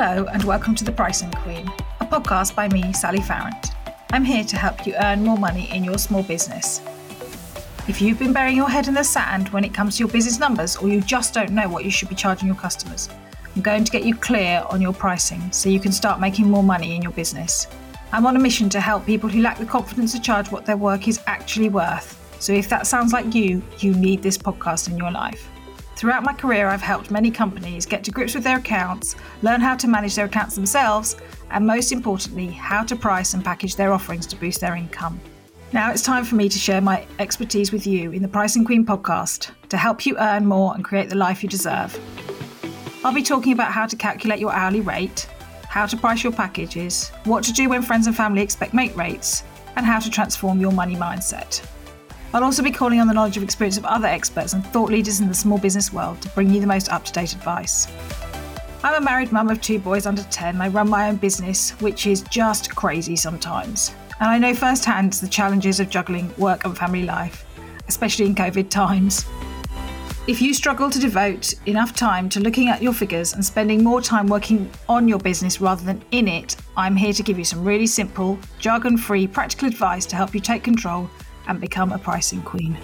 Hello, and welcome to The Pricing Queen, a podcast by me, Sally Farrant. I'm here to help you earn more money in your small business. If you've been burying your head in the sand when it comes to your business numbers, or you just don't know what you should be charging your customers, I'm going to get you clear on your pricing so you can start making more money in your business. I'm on a mission to help people who lack the confidence to charge what their work is actually worth. So if that sounds like you, you need this podcast in your life. Throughout my career, I've helped many companies get to grips with their accounts, learn how to manage their accounts themselves, and most importantly, how to price and package their offerings to boost their income. Now it's time for me to share my expertise with you in the Pricing Queen podcast to help you earn more and create the life you deserve. I'll be talking about how to calculate your hourly rate, how to price your packages, what to do when friends and family expect mate rates, and how to transform your money mindset. I'll also be calling on the knowledge of experience of other experts and thought leaders in the small business world to bring you the most up to date advice. I'm a married mum of two boys under 10. I run my own business, which is just crazy sometimes. And I know firsthand the challenges of juggling work and family life, especially in COVID times. If you struggle to devote enough time to looking at your figures and spending more time working on your business rather than in it, I'm here to give you some really simple, jargon free, practical advice to help you take control and become a pricing queen.